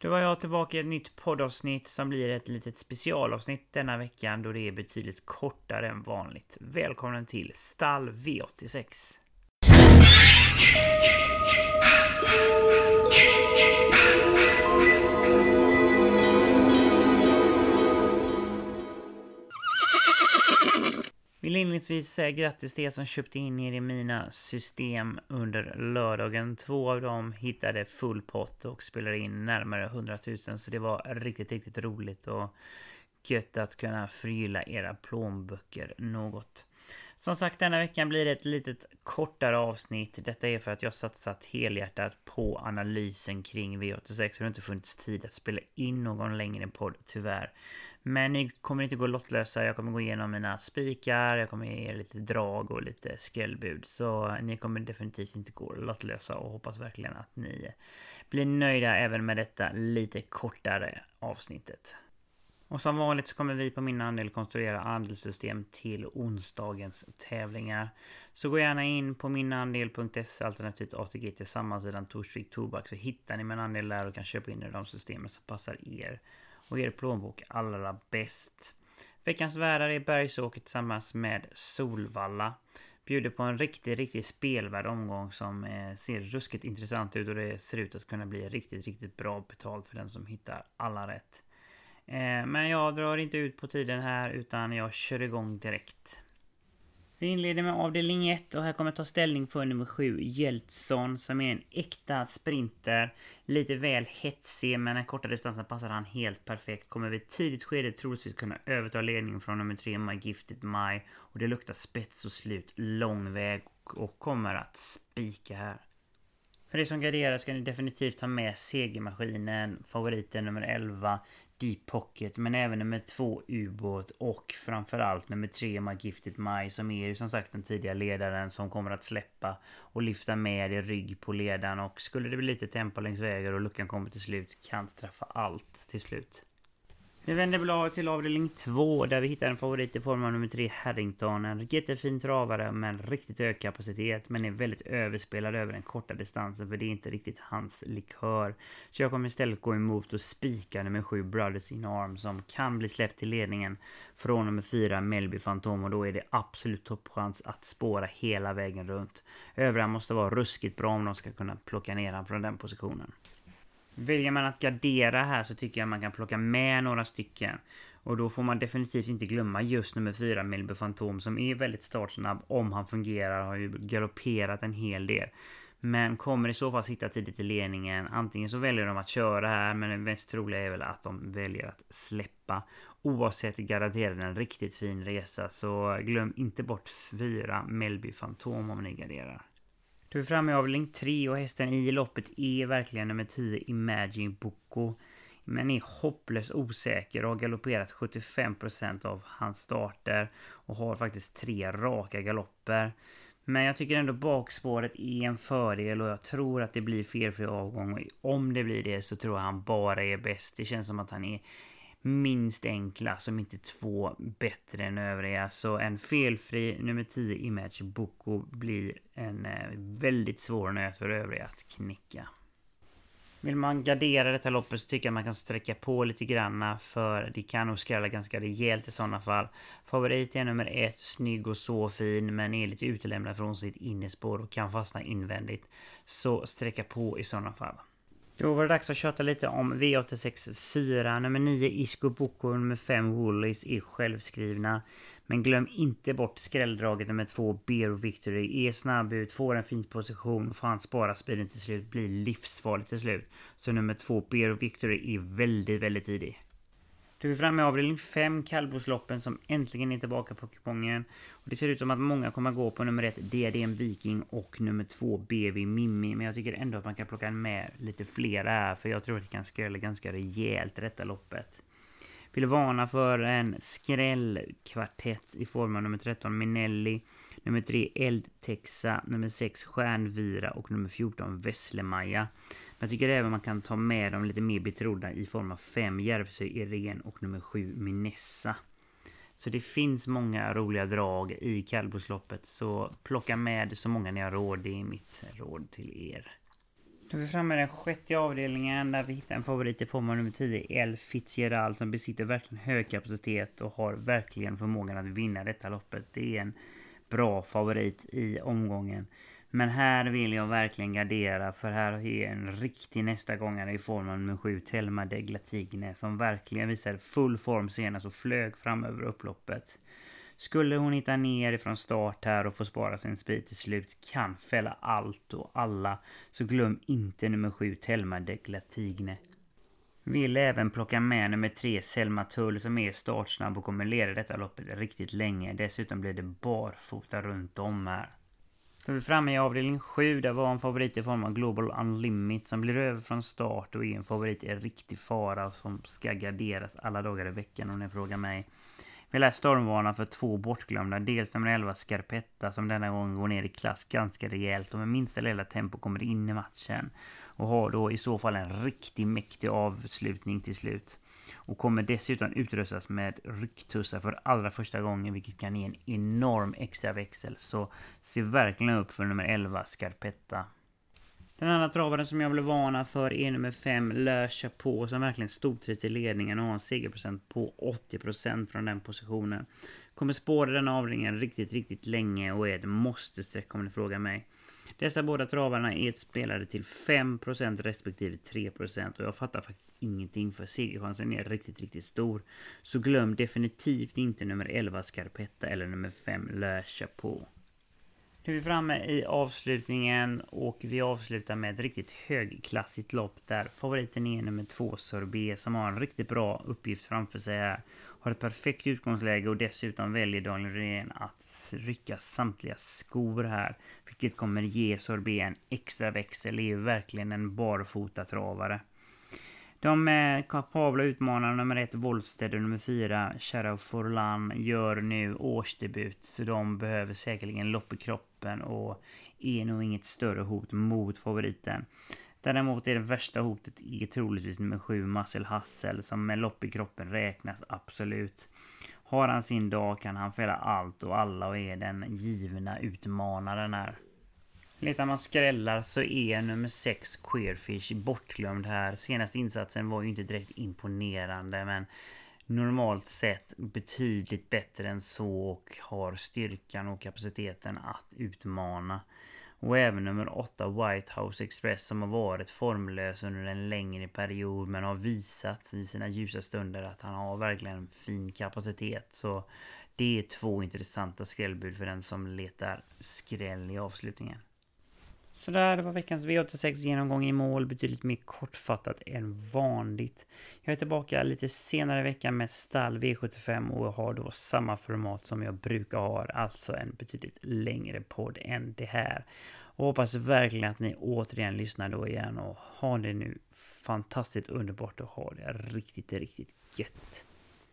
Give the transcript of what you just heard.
Då var jag tillbaka i ett nytt poddavsnitt som blir ett litet specialavsnitt denna veckan då det är betydligt kortare än vanligt. Välkommen till Stall V86. Inledningsvis säga grattis till er som köpte in er i mina system under lördagen. Två av dem hittade full pott och spelade in närmare 100 000 så det var riktigt, riktigt roligt och gött att kunna förgylla era plånböcker något. Som sagt, denna veckan blir det ett litet kortare avsnitt. Detta är för att jag satsat helhjärtat på analysen kring V86 det har inte funnits tid att spela in någon längre podd, tyvärr. Men ni kommer inte gå lottlösa. Jag kommer gå igenom mina spikar. Jag kommer ge er lite drag och lite skrällbud. Så ni kommer definitivt inte gå lottlösa och hoppas verkligen att ni blir nöjda även med detta lite kortare avsnittet. Och som vanligt så kommer vi på min andel konstruera andelssystem till onsdagens tävlingar. Så gå gärna in på minandel.se alternativt ATG till sammansidan Torsvik Tobak så hittar ni min andel där och kan köpa in i de systemen som passar er och er plånbok allra bäst. Veckans värdar är Bergsåker tillsammans med Solvalla. Bjuder på en riktigt, riktigt spelvärd omgång som eh, ser ruskigt intressant ut och det ser ut att kunna bli riktigt, riktigt bra betalt för den som hittar alla rätt. Eh, men jag drar inte ut på tiden här utan jag kör igång direkt. Vi inleder med avdelning 1 och här kommer jag ta ställning för nummer 7, Jeltson, som är en äkta sprinter. Lite väl hetsig, men den korta distansen passar han helt perfekt. Kommer vid tidigt skede troligtvis kunna överta ledningen från nummer 3, My Gifted My. Och det luktar spets och slut lång väg och kommer att spika här. För det som garderar ska ni definitivt ha med segermaskinen, favoriten nummer 11, Deep Pocket men även nummer två ubåt och framförallt nummer tre My Gifted My som är ju som sagt den tidiga ledaren som kommer att släppa och lyfta med i rygg på ledaren och skulle det bli lite tempo längs vägar och luckan kommer till slut kan straffa allt till slut. Vi vänder blad till avdelning 2 där vi hittar en favorit i form av nummer 3 Harrington. En jättefin travare med riktigt hög kapacitet men är väldigt överspelad över den korta distansen för det är inte riktigt hans likör. Så jag kommer istället gå emot och spika nummer 7 Brothers in Arm som kan bli släppt till ledningen från nummer 4 Melby Phantom och då är det absolut toppchans att spåra hela vägen runt. Övriga måste vara ruskigt bra om de ska kunna plocka ner honom från den positionen. Väljer man att gardera här så tycker jag man kan plocka med några stycken. Och då får man definitivt inte glömma just nummer 4 Melby Fantom som är väldigt startsnabb om han fungerar. Har ju galopperat en hel del. Men kommer i så fall sitta tidigt i ledningen. Antingen så väljer de att köra här men det mest troliga är väl att de väljer att släppa. Oavsett garanterar en riktigt fin resa så glöm inte bort 4 Melby Fantom om ni garderar. Då är vi framme i avdelning 3 och hästen i loppet är verkligen nummer 10 Imagine Boko. Men är hopplöst osäker och har galopperat 75% av hans starter och har faktiskt tre raka galopper. Men jag tycker ändå bakspåret är en fördel och jag tror att det blir felfri avgång. Och om det blir det så tror jag han bara är bäst. Det känns som att han är minst enkla, som inte två, bättre än övriga. Så en felfri nummer 10 Image Boko blir en eh, väldigt svår nöt för övriga att knäcka. Vill man gardera detta loppet så tycker jag man kan sträcka på lite granna för det kan nog skrälla ganska rejält i sådana fall. Favorit är nummer ett, snygg och så fin men är lite utelämnad från sitt innespår och kan fastna invändigt. Så sträcka på i sådana fall. Då var det dags att köta lite om V86 4. Nummer 9 Isco Boko och nummer 5 Woolies är självskrivna. Men glöm inte bort skrälldraget nummer 2 Beer Victory. Är snabb ut, får en fin position, och får han spara speeden till slut, blir livsfarlig till slut. Så nummer 2 Beer Victory är väldigt, väldigt tidig. Då är vi framme i avdelning 5, kallblodsloppen som äntligen är tillbaka på kupongen. Och det ser ut som att många kommer gå på nummer 1, DDM Viking och nummer 2, BV Mimmi. Men jag tycker ändå att man kan plocka med lite flera här, för jag tror att det kan skrälla ganska rejält detta loppet. Vill varna för en skrällkvartett i form av nummer 13, Minelli, nummer 3, Eldtexa, nummer 6, Stjärnvira och nummer 14, Vesslemaja. Jag tycker även man kan ta med dem lite mer betrodda i form av 5 Järvsö Irene och nummer 7 Minessa. Så det finns många roliga drag i kallblodsloppet så plocka med så många ni har råd. Det är mitt råd till er. Då är vi framme i den sjätte avdelningen där vi hittar en favorit i form av nummer 10, El Fitzgerald, som besitter verkligen hög kapacitet och har verkligen förmågan att vinna detta loppet. Det är en bra favorit i omgången. Men här vill jag verkligen gardera för här är en riktig nästa gångare i form av nummer 7 Telma Deglatigne, som verkligen visade full form senast och flög fram över upploppet. Skulle hon hitta ner ifrån start här och få spara sin speed till slut kan fälla allt och alla så glöm inte nummer 7 Telma Deglatigne. Vill även plocka med nummer 3 Selma Tull som är startsnabb och kommer leda detta loppet riktigt länge. Dessutom blir det barfota runt om här. Så vi är framme i avdelning 7. Där var en favorit i form av Global Unlimit som blir över från start och är en favorit i riktig fara som ska garderas alla dagar i veckan om ni frågar mig. Vi lär stormvarna för två bortglömda. Dels nummer 11 Scarpetta som denna gång går ner i klass ganska rejält och med minsta lilla tempo kommer in i matchen. Och har då i så fall en riktigt mäktig avslutning till slut. Och kommer dessutom utrustas med rycktussar för allra första gången vilket kan ge en enorm extra växel. Så se verkligen upp för nummer 11 Scarpetta. Den andra travaren som jag vill varna för är nummer 5 Le Chapeau som verkligen stortrivs i ledningen och har en segerprocent på 80% från den positionen. Kommer spåra den avdelningen riktigt, riktigt länge och är ett måste-streck om ni frågar mig. Dessa båda travarna är spelade till 5% respektive 3% och jag fattar faktiskt ingenting för segerchansen är riktigt, riktigt stor. Så glöm definitivt inte nummer 11 Scarpetta eller nummer 5 Le Chapeau. Nu är vi framme i avslutningen och vi avslutar med ett riktigt högklassigt lopp där favoriten är nummer 2 Sorbet som har en riktigt bra uppgift framför sig här. Har ett perfekt utgångsläge och dessutom väljer Daniel Redén att rycka samtliga skor här. Vilket kommer ge Sorbet en extra växel. Det är ju verkligen en barfota travare. De är kapabla utmanarna nummer ett Wollsted och nummer fyra Shadow Forlan gör nu årsdebut. Så de behöver säkerligen lopp i kroppen och är nog inget större hot mot favoriten. Däremot är det värsta hotet är troligtvis nummer sju Marcel Hassel som med lopp i kroppen räknas absolut. Har han sin dag kan han fälla allt och alla och är den givna utmanaren här. Letar man skrällar så är nummer 6 Queerfish bortglömd här. Senaste insatsen var ju inte direkt imponerande men normalt sett betydligt bättre än så och har styrkan och kapaciteten att utmana. Och även nummer 8 White House Express som har varit formlös under en längre period men har visat i sina ljusa stunder att han har verkligen fin kapacitet. Så det är två intressanta skrällbud för den som letar skräll i avslutningen. Sådär, det var veckans V86 genomgång i mål betydligt mer kortfattat än vanligt. Jag är tillbaka lite senare i veckan med stall V75 och har då samma format som jag brukar ha, alltså en betydligt längre podd än det här. Och hoppas verkligen att ni återigen lyssnar då igen och ha det nu fantastiskt underbart och ha det riktigt, riktigt gött.